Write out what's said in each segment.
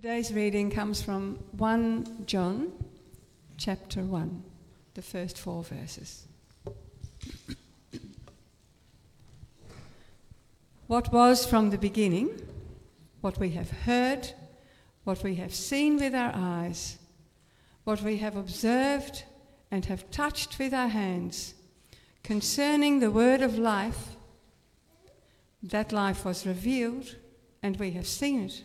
Today's reading comes from 1 John chapter 1, the first four verses. What was from the beginning, what we have heard, what we have seen with our eyes, what we have observed and have touched with our hands, concerning the word of life, that life was revealed, and we have seen it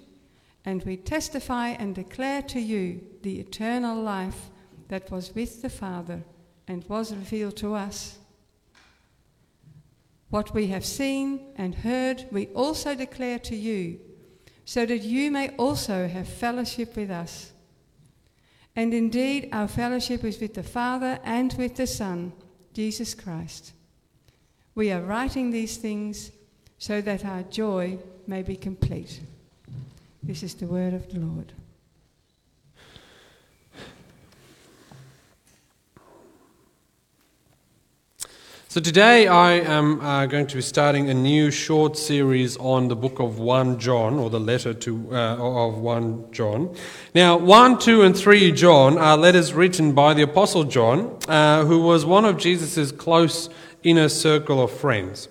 and we testify and declare to you the eternal life that was with the Father and was revealed to us. What we have seen and heard, we also declare to you, so that you may also have fellowship with us. And indeed, our fellowship is with the Father and with the Son, Jesus Christ. We are writing these things so that our joy may be complete. This is the word of the Lord. So, today I am uh, going to be starting a new short series on the book of 1 John, or the letter to, uh, of 1 John. Now, 1, 2, and 3 John are letters written by the Apostle John, uh, who was one of Jesus' close inner circle of friends.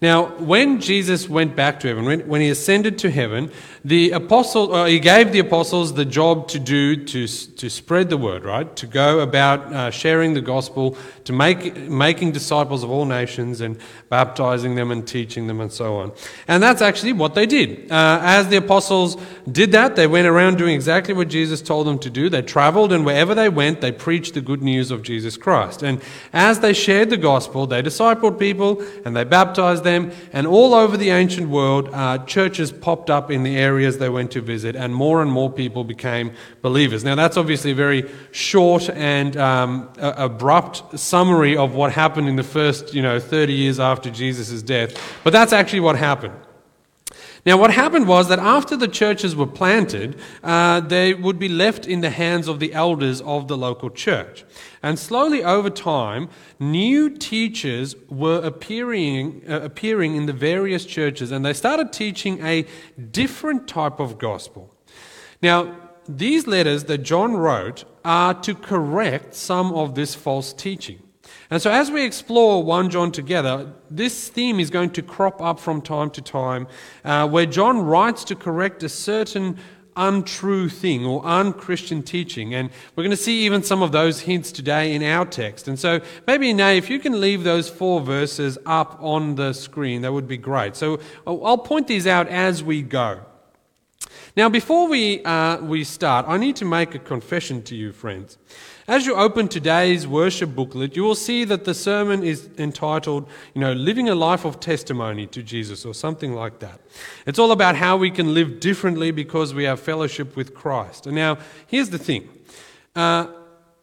Now, when Jesus went back to heaven, when, when he ascended to heaven, the apostle, uh, he gave the apostles the job to do to, to spread the word, right? To go about uh, sharing the gospel, to make, making disciples of all nations and baptizing them and teaching them and so on. And that's actually what they did. Uh, as the apostles did that, they went around doing exactly what Jesus told them to do. They traveled and wherever they went, they preached the good news of Jesus Christ. And as they shared the gospel, they discipled people and they baptized them, and all over the ancient world, uh, churches popped up in the areas they went to visit, and more and more people became believers. Now, that's obviously a very short and um, abrupt summary of what happened in the first, you know, 30 years after Jesus' death, but that's actually what happened. Now, what happened was that after the churches were planted, uh, they would be left in the hands of the elders of the local church. And slowly over time, new teachers were appearing, uh, appearing in the various churches, and they started teaching a different type of gospel. Now, these letters that John wrote are to correct some of this false teaching. And so, as we explore 1 John together, this theme is going to crop up from time to time, uh, where John writes to correct a certain untrue thing or unchristian teaching. And we're going to see even some of those hints today in our text. And so, maybe, Nay, if you can leave those four verses up on the screen, that would be great. So, I'll point these out as we go. Now, before we, uh, we start, I need to make a confession to you, friends. As you open today's worship booklet, you will see that the sermon is entitled, you know, Living a Life of Testimony to Jesus or something like that. It's all about how we can live differently because we have fellowship with Christ. And now, here's the thing. Uh,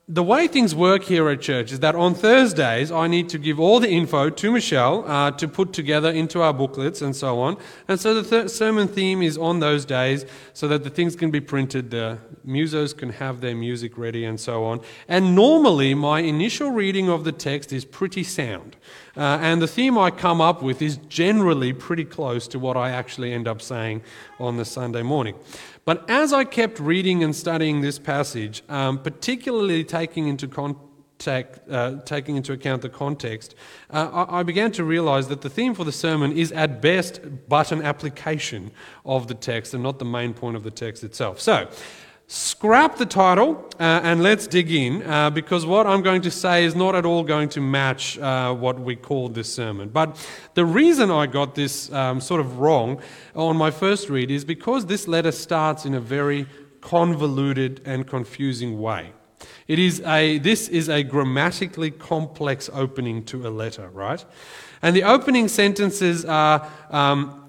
the way things work here at church is that on Thursdays, I need to give all the info to Michelle uh, to put together into our booklets and so on. And so the th- sermon theme is on those days so that the things can be printed, the musos can have their music ready, and so on. And normally, my initial reading of the text is pretty sound. Uh, and the theme I come up with is generally pretty close to what I actually end up saying on the Sunday morning. But as I kept reading and studying this passage, um, particularly taking into contact, uh, taking into account the context, uh, I, I, began to realize that the theme for the sermon is at best but an application of the text and not the main point of the text itself. So, Scrap the title uh, and let's dig in uh, because what I'm going to say is not at all going to match uh, what we call this sermon. But the reason I got this um, sort of wrong on my first read is because this letter starts in a very convoluted and confusing way. It is a, this is a grammatically complex opening to a letter, right? And the opening sentences are. Um,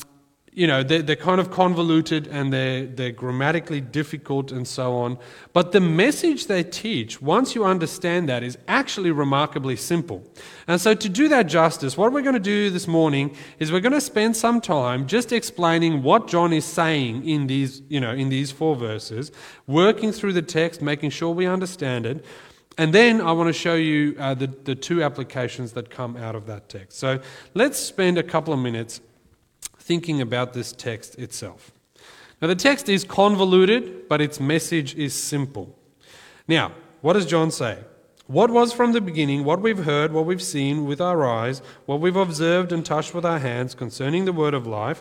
you know, they're, they're kind of convoluted and they're, they're grammatically difficult and so on. But the message they teach, once you understand that, is actually remarkably simple. And so, to do that justice, what we're going to do this morning is we're going to spend some time just explaining what John is saying in these, you know, in these four verses, working through the text, making sure we understand it. And then I want to show you uh, the, the two applications that come out of that text. So let's spend a couple of minutes thinking about this text itself. Now, the text is convoluted, but its message is simple. Now, what does John say? What was from the beginning, what we've heard, what we've seen with our eyes, what we've observed and touched with our hands concerning the word of life,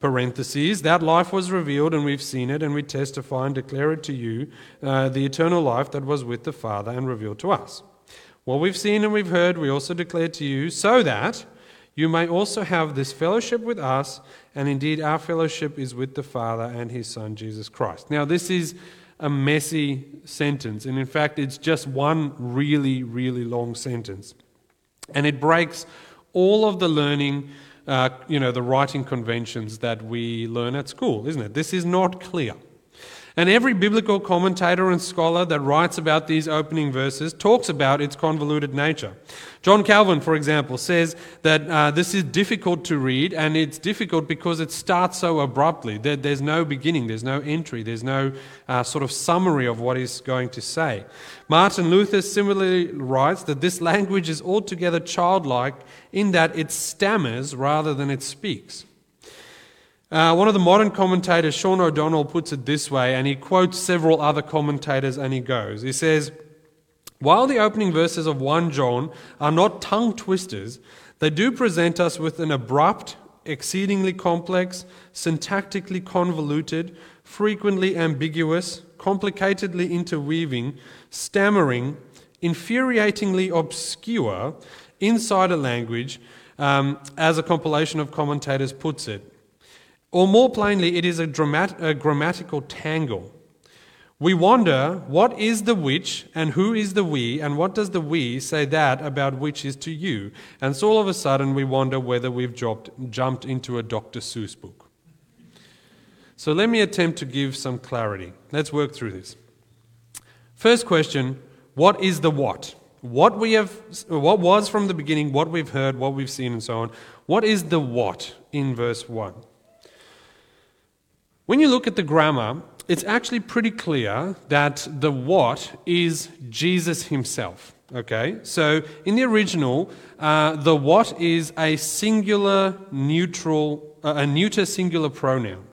parentheses, that life was revealed and we've seen it and we testify and declare it to you, uh, the eternal life that was with the Father and revealed to us. What we've seen and we've heard, we also declare to you, so that you may also have this fellowship with us, and indeed our fellowship is with the Father and his Son, Jesus Christ. Now, this is a messy sentence, and in fact, it's just one really, really long sentence. And it breaks all of the learning, uh, you know, the writing conventions that we learn at school, isn't it? This is not clear. And every biblical commentator and scholar that writes about these opening verses talks about its convoluted nature. John Calvin, for example, says that uh, this is difficult to read, and it's difficult because it starts so abruptly. There, there's no beginning, there's no entry, there's no uh, sort of summary of what he's going to say. Martin Luther similarly writes that this language is altogether childlike in that it stammers rather than it speaks. Uh, one of the modern commentators, Sean O'Donnell, puts it this way, and he quotes several other commentators and he goes. He says, While the opening verses of 1 John are not tongue twisters, they do present us with an abrupt, exceedingly complex, syntactically convoluted, frequently ambiguous, complicatedly interweaving, stammering, infuriatingly obscure insider language, um, as a compilation of commentators puts it. Or more plainly, it is a, dramat- a grammatical tangle. We wonder what is the which and who is the we, and what does the we say that about which is to you? And so all of a sudden we wonder whether we've jumped, jumped into a Dr. Seuss book. So let me attempt to give some clarity. Let's work through this. First question what is the what? What we have what was from the beginning, what we've heard, what we've seen, and so on. What is the what in verse 1? When you look at the grammar, it's actually pretty clear that the what is Jesus himself. Okay, so in the original, uh, the what is a singular neutral, uh, a neuter singular pronoun.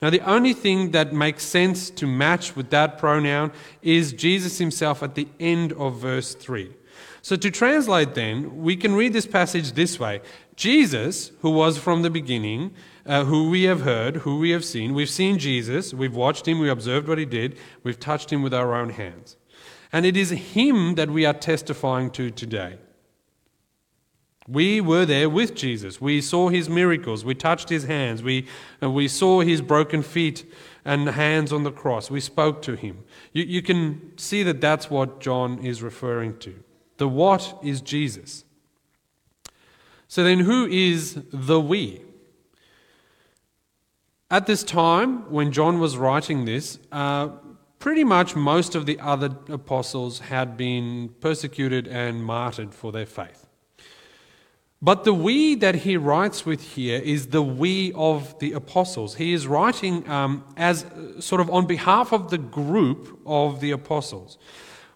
Now, the only thing that makes sense to match with that pronoun is Jesus himself at the end of verse 3. So, to translate then, we can read this passage this way Jesus, who was from the beginning, uh, who we have heard, who we have seen. We've seen Jesus, we've watched him, we observed what he did, we've touched him with our own hands. And it is him that we are testifying to today. We were there with Jesus. We saw his miracles. We touched his hands. We, uh, we saw his broken feet and hands on the cross. We spoke to him. You, you can see that that's what John is referring to. The what is Jesus. So then, who is the we? At this time, when John was writing this, uh, pretty much most of the other apostles had been persecuted and martyred for their faith. But the we that he writes with here is the we of the apostles. He is writing um, as sort of on behalf of the group of the apostles.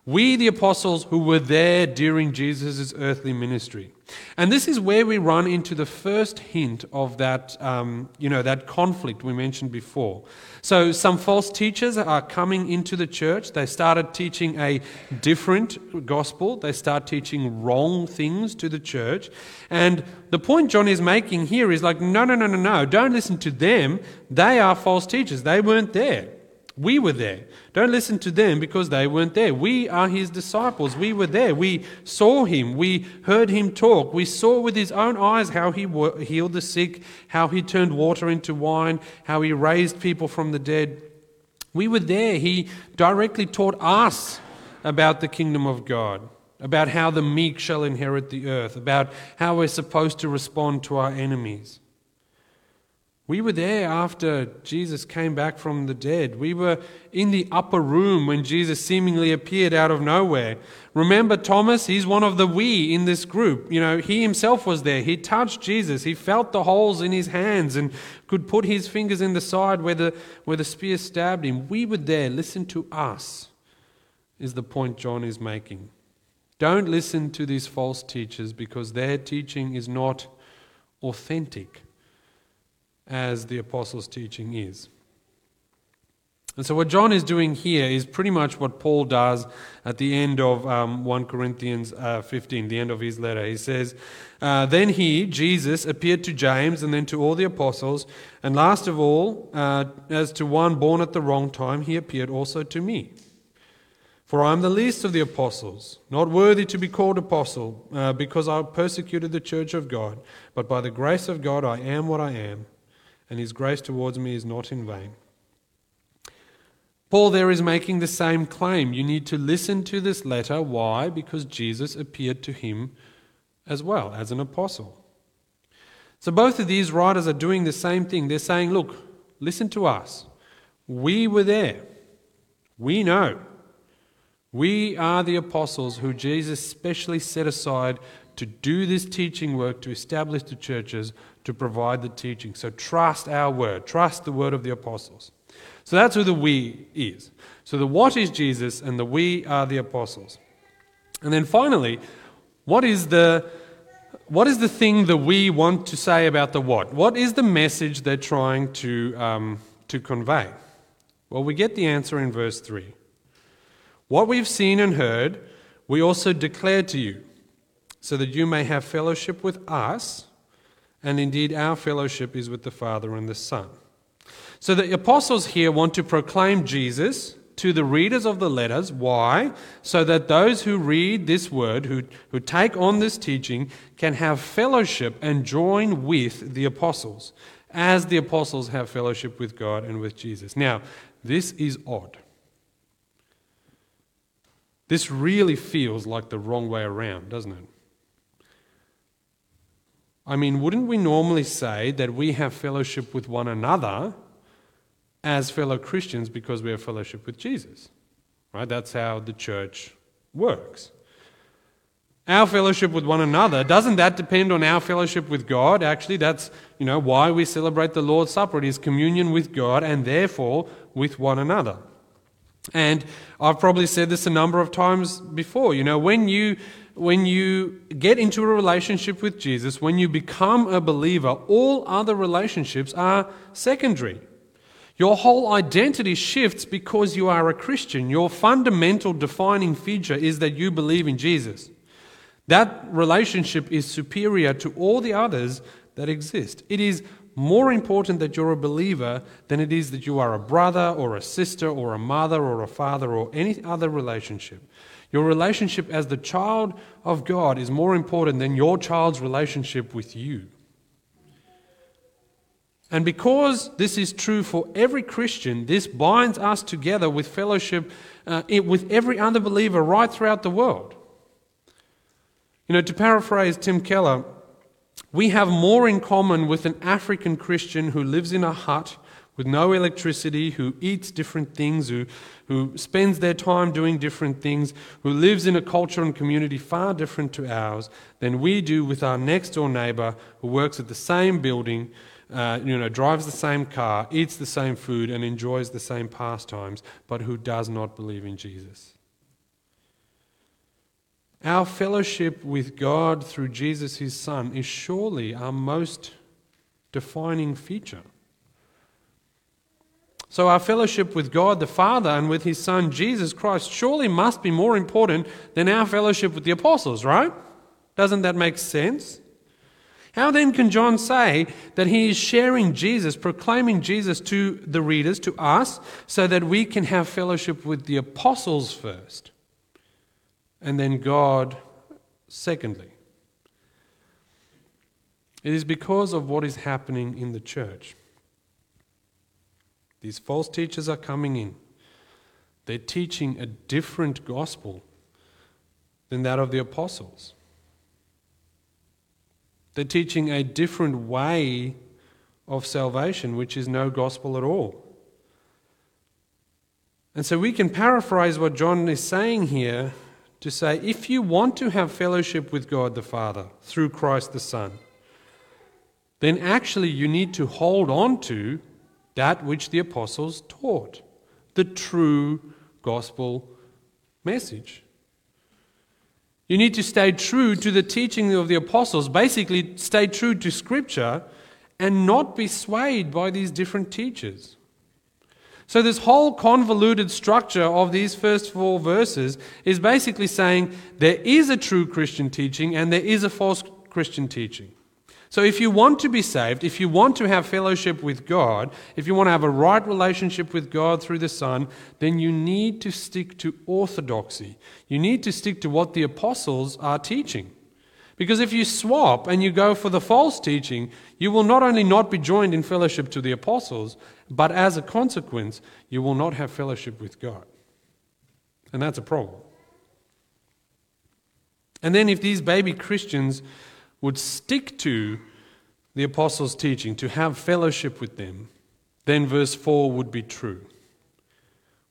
We, the apostles who were there during Jesus' earthly ministry. And this is where we run into the first hint of that, um, you know, that conflict we mentioned before. So some false teachers are coming into the church. They started teaching a different gospel. They start teaching wrong things to the church. And the point John is making here is like, no, no, no, no, no. Don't listen to them. They are false teachers. They weren't there. We were there. Don't listen to them because they weren't there. We are his disciples. We were there. We saw him. We heard him talk. We saw with his own eyes how he healed the sick, how he turned water into wine, how he raised people from the dead. We were there. He directly taught us about the kingdom of God, about how the meek shall inherit the earth, about how we're supposed to respond to our enemies. We were there after Jesus came back from the dead. We were in the upper room when Jesus seemingly appeared out of nowhere. Remember Thomas? He's one of the we in this group. You know, he himself was there. He touched Jesus. He felt the holes in his hands and could put his fingers in the side where the, where the spear stabbed him. We were there. Listen to us, is the point John is making. Don't listen to these false teachers because their teaching is not authentic as the apostles' teaching is. And so, what John is doing here is pretty much what Paul does at the end of um, 1 Corinthians uh, 15, the end of his letter. He says, uh, Then he, Jesus, appeared to James and then to all the apostles, and last of all, uh, as to one born at the wrong time, he appeared also to me. For I am the least of the apostles, not worthy to be called apostle, uh, because I persecuted the church of God. But by the grace of God I am what I am, and his grace towards me is not in vain. Paul there is making the same claim. You need to listen to this letter. Why? Because Jesus appeared to him as well as an apostle. So both of these writers are doing the same thing. They're saying, look, listen to us. We were there. We know. We are the apostles who Jesus specially set aside to do this teaching work, to establish the churches, to provide the teaching. So trust our word, trust the word of the apostles. So that's who the we is. So the what is Jesus and the we are the apostles. And then finally, what is the what is the thing that we want to say about the what? What is the message they're trying to, um, to convey? Well, we get the answer in verse 3. What we've seen and heard, we also declare to you, so that you may have fellowship with us, and indeed our fellowship is with the Father and the Son. So the apostles here want to proclaim Jesus to the readers of the letters. Why? So that those who read this word, who, who take on this teaching, can have fellowship and join with the apostles, as the apostles have fellowship with God and with Jesus. Now, this is odd. This really feels like the wrong way around, doesn't it? I mean, wouldn't we normally say that we have fellowship with one another as fellow Christians because we have fellowship with Jesus. Right? That's how the church works. Our fellowship with one another, doesn't that depend on our fellowship with God? Actually, that's you know why we celebrate the Lord's Supper. It is communion with God and therefore with one another. And I've probably said this a number of times before. You know, when you when you get into a relationship with Jesus, when you become a believer, all other relationships are secondary. Your whole identity shifts because you are a Christian. Your fundamental defining feature is that you believe in Jesus. That relationship is superior to all the others that exist. It is more important that you're a believer than it is that you are a brother or a sister or a mother or a father or any other relationship. Your relationship as the child of God is more important than your child's relationship with you. And because this is true for every Christian, this binds us together with fellowship uh, with every other believer right throughout the world. You know, to paraphrase Tim Keller, we have more in common with an African Christian who lives in a hut with no electricity, who eats different things, who, who spends their time doing different things, who lives in a culture and community far different to ours, than we do with our next door neighbor who works at the same building uh, you know, drives the same car, eats the same food, and enjoys the same pastimes, but who does not believe in Jesus. Our fellowship with God through Jesus, his Son, is surely our most defining feature. So, our fellowship with God the Father and with his Son Jesus Christ surely must be more important than our fellowship with the apostles, right? Doesn't that make sense? How then can John say that he is sharing Jesus, proclaiming Jesus to the readers, to us, so that we can have fellowship with the apostles first, and then God secondly? It is because of what is happening in the church. These false teachers are coming in. They're teaching a different gospel than that of the apostles. They're teaching a different way of salvation, which is no gospel at all. And so we can paraphrase what John is saying here to say if you want to have fellowship with God the Father through Christ the Son, then actually you need to hold on to that which the apostles taught the true gospel message. You need to stay true to the teaching of the apostles, basically, stay true to Scripture and not be swayed by these different teachers. So, this whole convoluted structure of these first four verses is basically saying there is a true Christian teaching and there is a false Christian teaching. So, if you want to be saved, if you want to have fellowship with God, if you want to have a right relationship with God through the Son, then you need to stick to orthodoxy. You need to stick to what the apostles are teaching. Because if you swap and you go for the false teaching, you will not only not be joined in fellowship to the apostles, but as a consequence, you will not have fellowship with God. And that's a problem. And then, if these baby Christians would stick to the apostles' teaching, to have fellowship with them, then verse 4 would be true.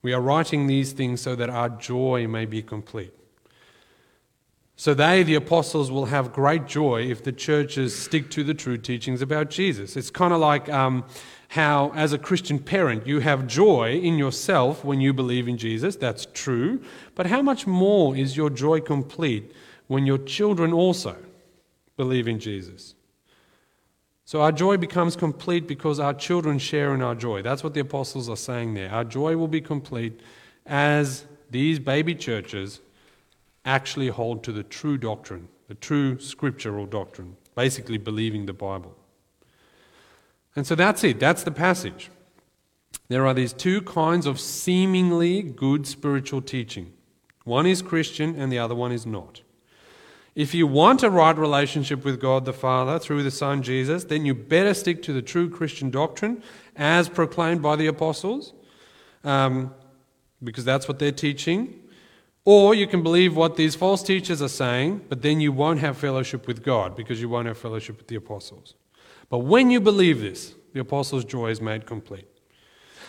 We are writing these things so that our joy may be complete. So they, the apostles, will have great joy if the churches stick to the true teachings about Jesus. It's kind of like um, how, as a Christian parent, you have joy in yourself when you believe in Jesus. That's true. But how much more is your joy complete when your children also believe in Jesus? So our joy becomes complete because our children share in our joy. That's what the apostles are saying there. Our joy will be complete as these baby churches actually hold to the true doctrine, the true scriptural doctrine, basically believing the Bible. And so that's it, that's the passage. There are these two kinds of seemingly good spiritual teaching one is Christian, and the other one is not. If you want a right relationship with God the Father through the Son Jesus, then you better stick to the true Christian doctrine as proclaimed by the apostles, um, because that's what they're teaching. Or you can believe what these false teachers are saying, but then you won't have fellowship with God because you won't have fellowship with the apostles. But when you believe this, the apostles' joy is made complete.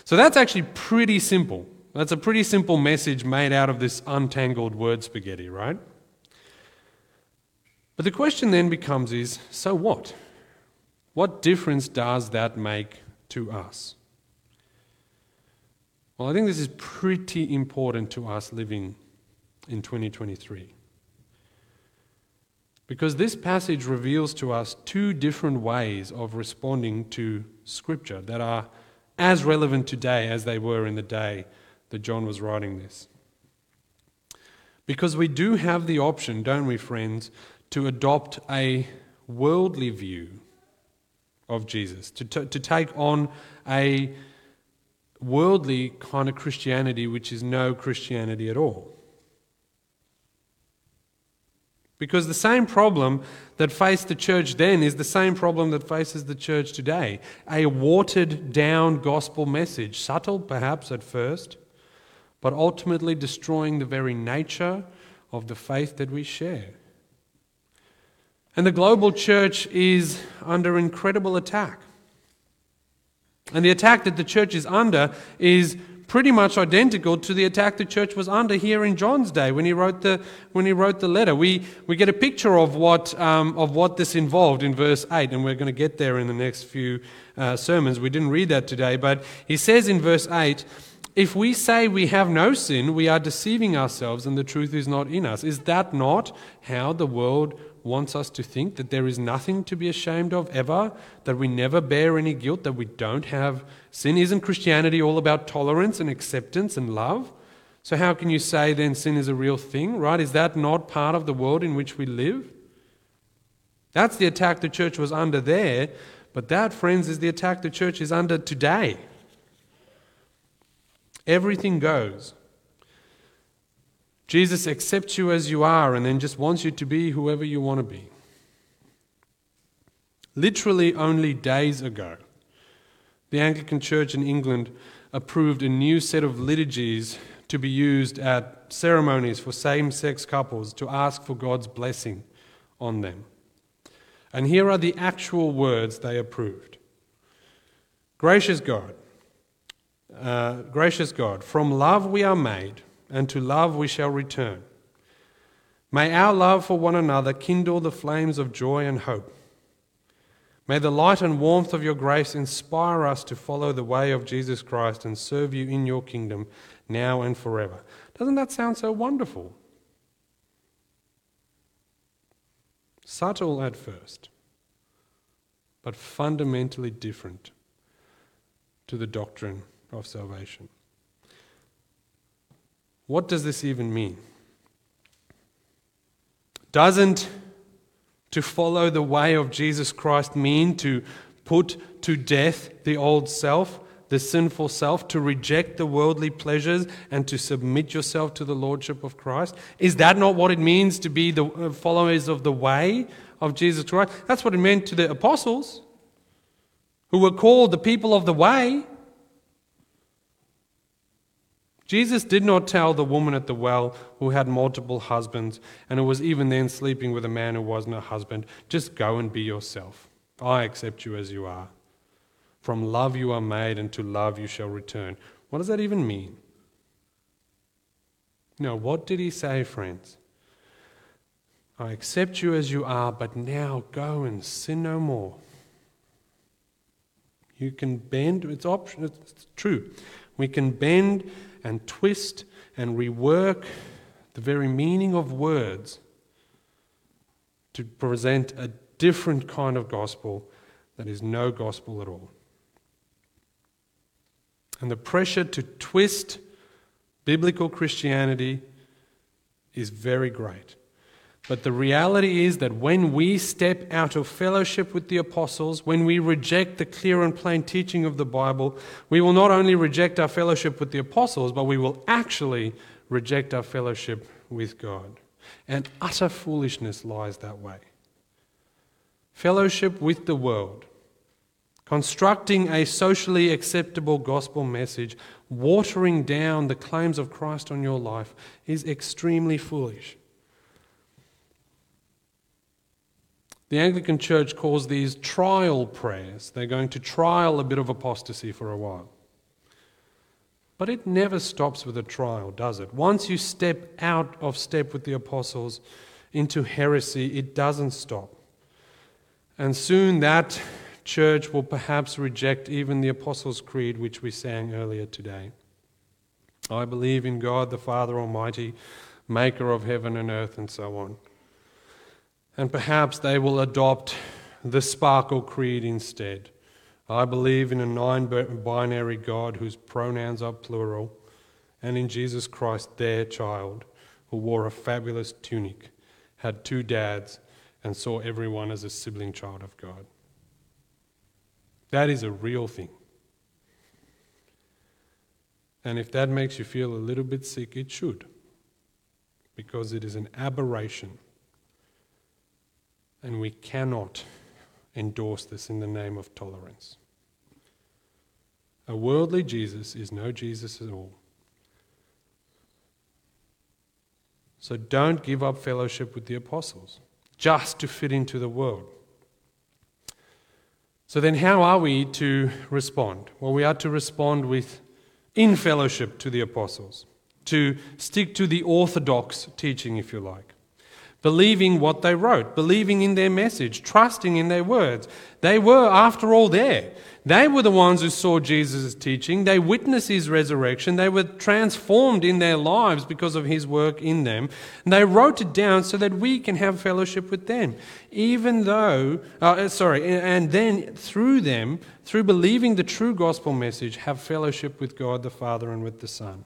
So that's actually pretty simple. That's a pretty simple message made out of this untangled word spaghetti, right? But the question then becomes is so what? What difference does that make to us? Well, I think this is pretty important to us living in 2023. Because this passage reveals to us two different ways of responding to Scripture that are as relevant today as they were in the day that John was writing this. Because we do have the option, don't we, friends, to adopt a worldly view of Jesus, to, t- to take on a worldly kind of Christianity which is no Christianity at all. Because the same problem that faced the church then is the same problem that faces the church today. A watered down gospel message, subtle perhaps at first, but ultimately destroying the very nature of the faith that we share. And the global church is under incredible attack. And the attack that the church is under is pretty much identical to the attack the church was under here in John's day when he wrote the, when he wrote the letter. We, we get a picture of what, um, of what this involved in verse 8, and we're going to get there in the next few uh, sermons. We didn't read that today, but he says in verse 8, if we say we have no sin, we are deceiving ourselves and the truth is not in us. Is that not how the world wants us to think that there is nothing to be ashamed of ever, that we never bear any guilt, that we don't have sin. Isn't Christianity all about tolerance and acceptance and love? So, how can you say then sin is a real thing, right? Is that not part of the world in which we live? That's the attack the church was under there, but that, friends, is the attack the church is under today. Everything goes. Jesus accepts you as you are and then just wants you to be whoever you want to be. Literally, only days ago, the Anglican Church in England approved a new set of liturgies to be used at ceremonies for same sex couples to ask for God's blessing on them. And here are the actual words they approved Gracious God, uh, gracious God, from love we are made and to love we shall return. May our love for one another kindle the flames of joy and hope. May the light and warmth of your grace inspire us to follow the way of Jesus Christ and serve you in your kingdom now and forever. Doesn't that sound so wonderful? Subtle at first, but fundamentally different to the doctrine of salvation. What does this even mean? Doesn't to follow the way of Jesus Christ mean to put to death the old self, the sinful self, to reject the worldly pleasures and to submit yourself to the lordship of Christ? Is that not what it means to be the uh, followers of the way of Jesus Christ? That's what it meant to the apostles, who were called the people of the way. Jesus did not tell the woman at the well who had multiple husbands and who was even then sleeping with a man who wasn't a husband, just go and be yourself. I accept you as you are. From love you are made, and to love you shall return. What does that even mean? No, what did he say, friends? I accept you as you are, but now go and sin no more. You can bend, it's option, it's true. We can bend and twist and rework the very meaning of words to present a different kind of gospel that is no gospel at all. And the pressure to twist biblical Christianity is very great. But the reality is that when we step out of fellowship with the apostles, when we reject the clear and plain teaching of the Bible, we will not only reject our fellowship with the apostles, but we will actually reject our fellowship with God. And utter foolishness lies that way. Fellowship with the world, constructing a socially acceptable gospel message, watering down the claims of Christ on your life, is extremely foolish. The Anglican Church calls these trial prayers. They're going to trial a bit of apostasy for a while. But it never stops with a trial, does it? Once you step out of step with the apostles into heresy, it doesn't stop. And soon that church will perhaps reject even the Apostles' Creed, which we sang earlier today. I believe in God the Father Almighty, maker of heaven and earth, and so on. And perhaps they will adopt the Sparkle Creed instead. I believe in a nine binary God whose pronouns are plural, and in Jesus Christ, their child, who wore a fabulous tunic, had two dads, and saw everyone as a sibling child of God. That is a real thing. And if that makes you feel a little bit sick, it should, because it is an aberration and we cannot endorse this in the name of tolerance. A worldly Jesus is no Jesus at all. So don't give up fellowship with the apostles just to fit into the world. So then, how are we to respond? Well, we are to respond with in fellowship to the apostles, to stick to the orthodox teaching, if you like believing what they wrote, believing in their message, trusting in their words. They were, after all, there. They were the ones who saw Jesus' teaching. They witnessed his resurrection. They were transformed in their lives because of his work in them. And they wrote it down so that we can have fellowship with them. Even though, uh, sorry, and then through them, through believing the true gospel message, have fellowship with God the Father and with the Son.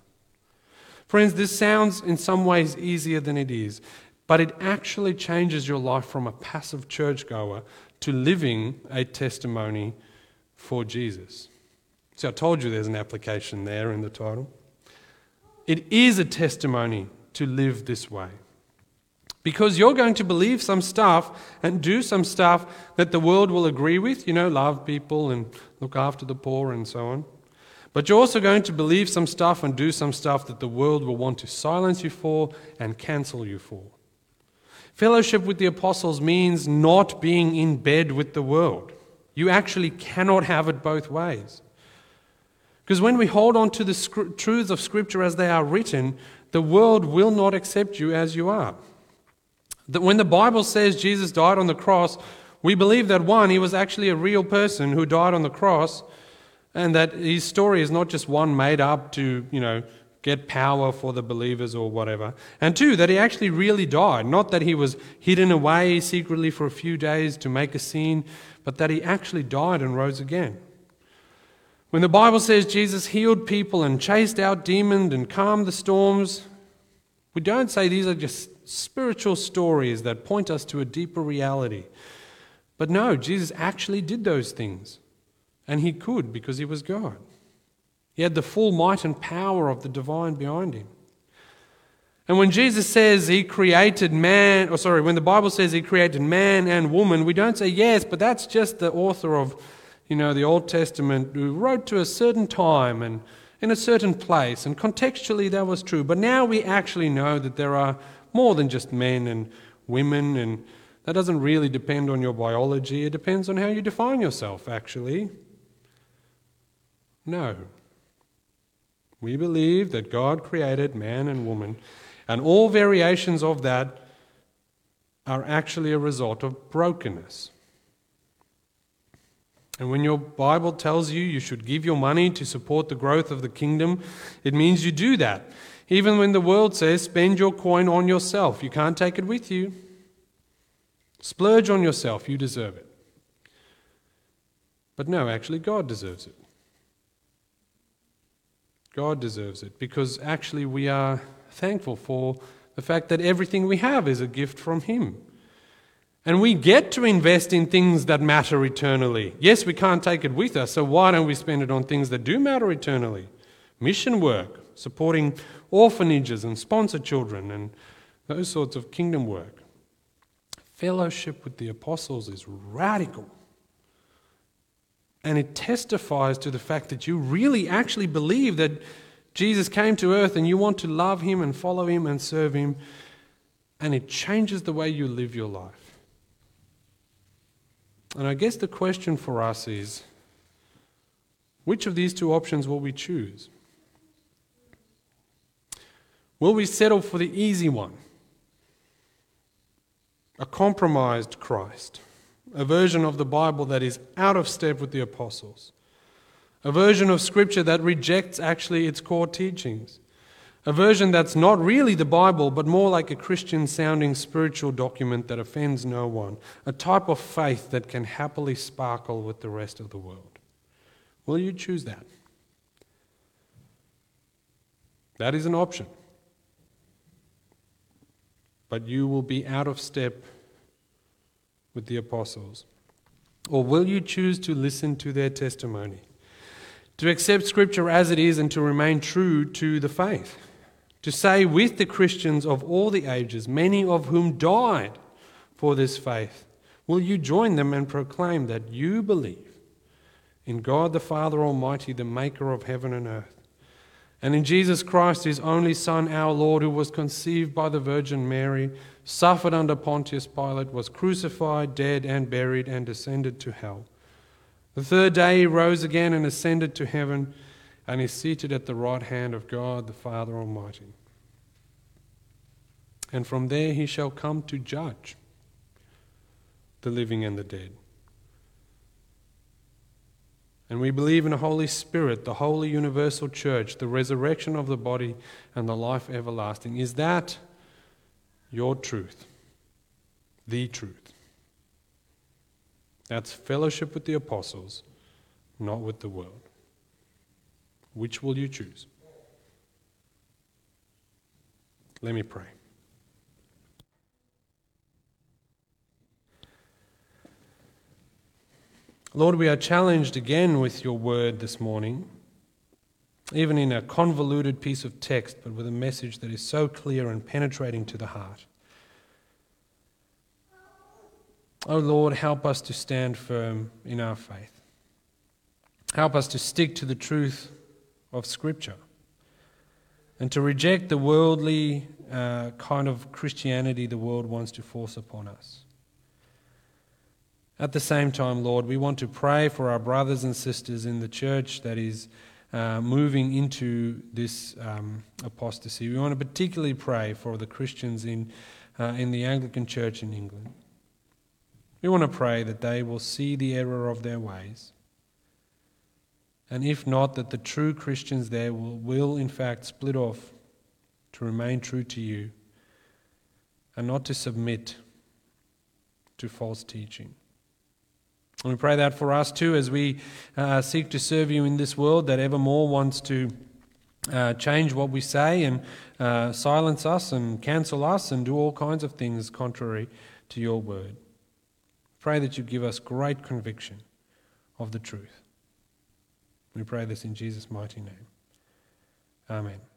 Friends, this sounds in some ways easier than it is. But it actually changes your life from a passive churchgoer to living a testimony for Jesus. See, I told you there's an application there in the title. It is a testimony to live this way. Because you're going to believe some stuff and do some stuff that the world will agree with, you know, love people and look after the poor and so on. But you're also going to believe some stuff and do some stuff that the world will want to silence you for and cancel you for. Fellowship with the apostles means not being in bed with the world. You actually cannot have it both ways. Because when we hold on to the truths of Scripture as they are written, the world will not accept you as you are. That when the Bible says Jesus died on the cross, we believe that one, he was actually a real person who died on the cross, and that his story is not just one made up to, you know, get power for the believers or whatever. And two, that he actually really died. Not that he was hidden away secretly for a few days to make a scene, but that he actually died and rose again. When the Bible says Jesus healed people and chased out demons and calmed the storms, we don't say these are just spiritual stories that point us to a deeper reality. But no, Jesus actually did those things. And he could because he was God. He had the full might and power of the divine behind him. And when Jesus says he created man, or sorry, when the Bible says he created man and woman, we don't say yes, but that's just the author of, you know, the Old Testament who wrote to a certain time and in a certain place, and contextually that was true. But now we actually know that there are more than just men and women, and that doesn't really depend on your biology. It depends on how you define yourself, actually. No. We believe that God created man and woman and all variations of that are actually a result of brokenness. And when your Bible tells you you should give your money to support the growth of the kingdom, it means you do that. Even when the world says spend your coin on yourself, you can't take it with you. Splurge on yourself, you deserve it. But no, actually, God deserves it. God deserves it because actually we are thankful for the fact that everything we have is a gift from Him. And we get to invest in things that matter eternally. Yes, we can't take it with us, so why don't we spend it on things that do matter eternally? Mission work, supporting orphanages and sponsor children, and those sorts of kingdom work. Fellowship with the apostles is radical. And it testifies to the fact that you really actually believe that Jesus came to earth and you want to love him and follow him and serve him, and it changes the way you live your life. And I guess the question for us is which of these two options will we choose? Will we settle for the easy one? A compromised Christ, a version of the Bible that is out of step with the apostles a version of Scripture that rejects actually its core teachings, a version that's not really the Bible, but more like a Christian sounding spiritual document that offends no one, a type of faith that can happily sparkle with the rest of the world. Will you choose that? That is an option. But you will be out of step with the apostles. Or will you choose to listen to their testimony? to accept Scripture as it is and to remain true to the faith. To say with the Christians of all the ages, many of whom died for this faith, will you join them and proclaim that you believe in God the Father Almighty, the maker of heaven and earth, and in Jesus Christ, his only Son, our Lord, who was conceived by the Virgin Mary, suffered under Pontius Pilate, was crucified, dead, and buried, and descended to hell. The third day he rose again and ascended to heaven and is seated at the right hand of God the Father Almighty. And from there he shall come to judge the living and the dead. And we believe in the Holy Spirit, the holy universal church, the resurrection of the body, and the life everlasting. Is that your truth? The truth. That's fellowship with the apostles, not with the world. Which will you choose? Let me pray. Lord, we are challenged again with your word this morning, even in a convoluted piece of text, but with a message that is so clear and penetrating to the heart. Oh Lord, help us to stand firm in our faith. Help us to stick to the truth of Scripture and to reject the worldly uh, kind of Christianity the world wants to force upon us. At the same time, Lord, we want to pray for our brothers and sisters in the church that is uh, moving into this um, apostasy. We want to particularly pray for the Christians in, uh, in the Anglican Church in England. We want to pray that they will see the error of their ways. And if not, that the true Christians there will, will in fact split off to remain true to you and not to submit to false teaching. And we pray that for us too as we uh, seek to serve you in this world that evermore wants to uh, change what we say and uh, silence us and cancel us and do all kinds of things contrary to your word. Pray that you give us great conviction of the truth. We pray this in Jesus' mighty name. Amen.